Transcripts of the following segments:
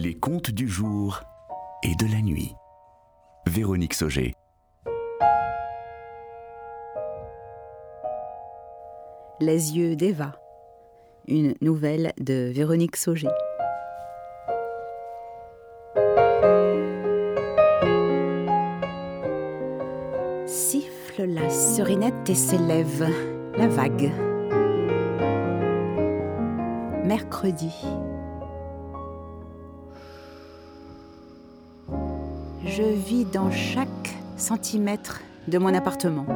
Les contes du jour et de la nuit. Véronique Sauger. Les yeux d'Eva. Une nouvelle de Véronique Sauger. Siffle la serinette et s'élève la vague. Mercredi. Je vis dans chaque centimètre de mon appartement.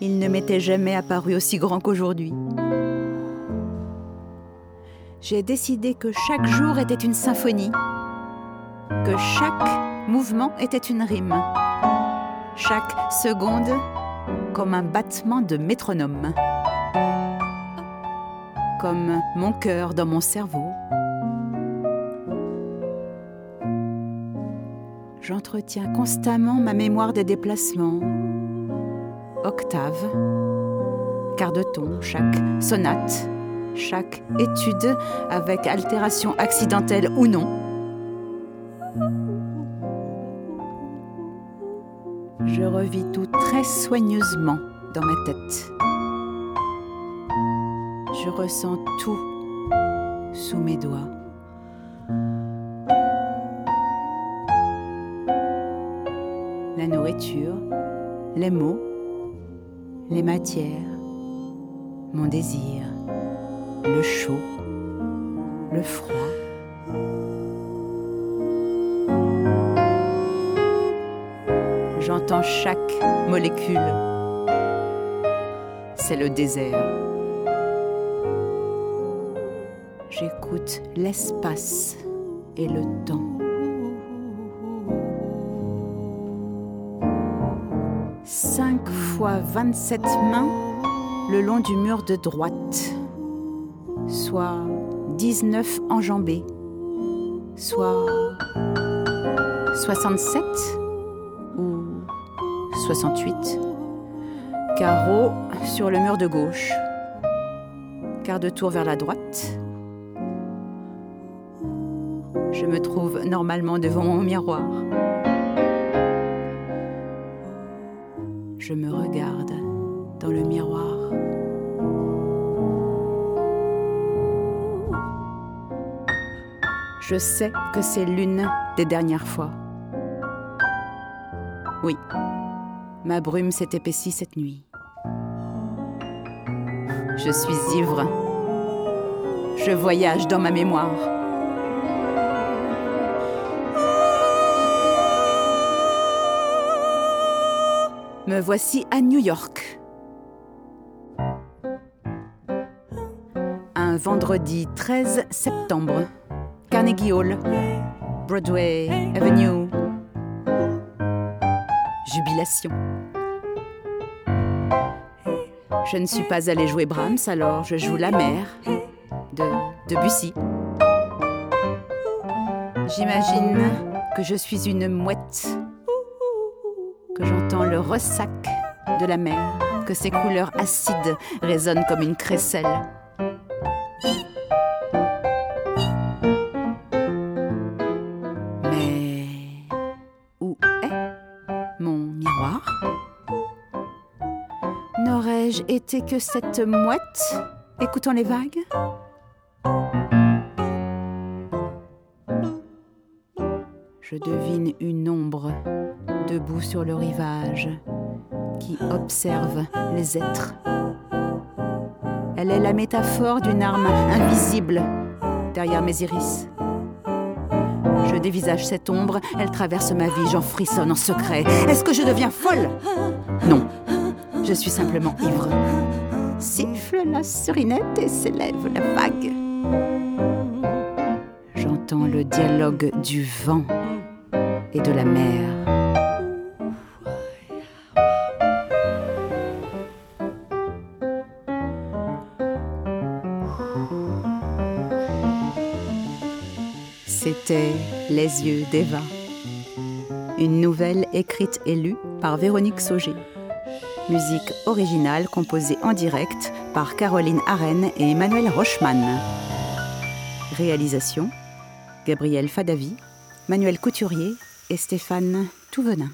Il ne m'était jamais apparu aussi grand qu'aujourd'hui. J'ai décidé que chaque jour était une symphonie, que chaque mouvement était une rime, chaque seconde comme un battement de métronome, comme mon cœur dans mon cerveau. J'entretiens constamment ma mémoire des déplacements. Octave, quart de ton, chaque sonate, chaque étude avec altération accidentelle ou non. Je revis tout très soigneusement dans ma tête. Je ressens tout sous mes doigts. La nourriture, les mots, les matières, mon désir, le chaud, le froid. J'entends chaque molécule. C'est le désert. J'écoute l'espace et le temps. Cinq fois 27 mains le long du mur de droite, soit 19 enjambées, soit 67 ou 68. Carreau sur le mur de gauche, quart de tour vers la droite. Je me trouve normalement devant mon miroir. Je me regarde dans le miroir. Je sais que c'est l'une des dernières fois. Oui, ma brume s'est épaissie cette nuit. Je suis ivre. Je voyage dans ma mémoire. Me voici à New York. Un vendredi 13 septembre. Carnegie Hall, Broadway Avenue. Jubilation. Je ne suis pas allée jouer Brahms, alors je joue La mer de Debussy. J'imagine que je suis une mouette, j'entends le ressac de la mer, que ses couleurs acides résonnent comme une crécelle. Mais où est mon miroir? N'aurais-je été que cette mouette? Écoutant les vagues Je devine une ombre debout sur le rivage qui observe les êtres. Elle est la métaphore d'une arme invisible derrière mes iris. Je dévisage cette ombre, elle traverse ma vie, j'en frissonne en secret. Est-ce que je deviens folle? Non, je suis simplement ivre. Siffle la serinette et s'élève la vague. J'entends le dialogue du vent et de la mer. C'était Les yeux d'Eva, une nouvelle écrite et lue par Véronique Sauger. Musique originale composée en direct par Caroline Arène et Emmanuel Rochman. Réalisation Gabriel Fadavi, Manuel Couturier et Stéphane Touvenin.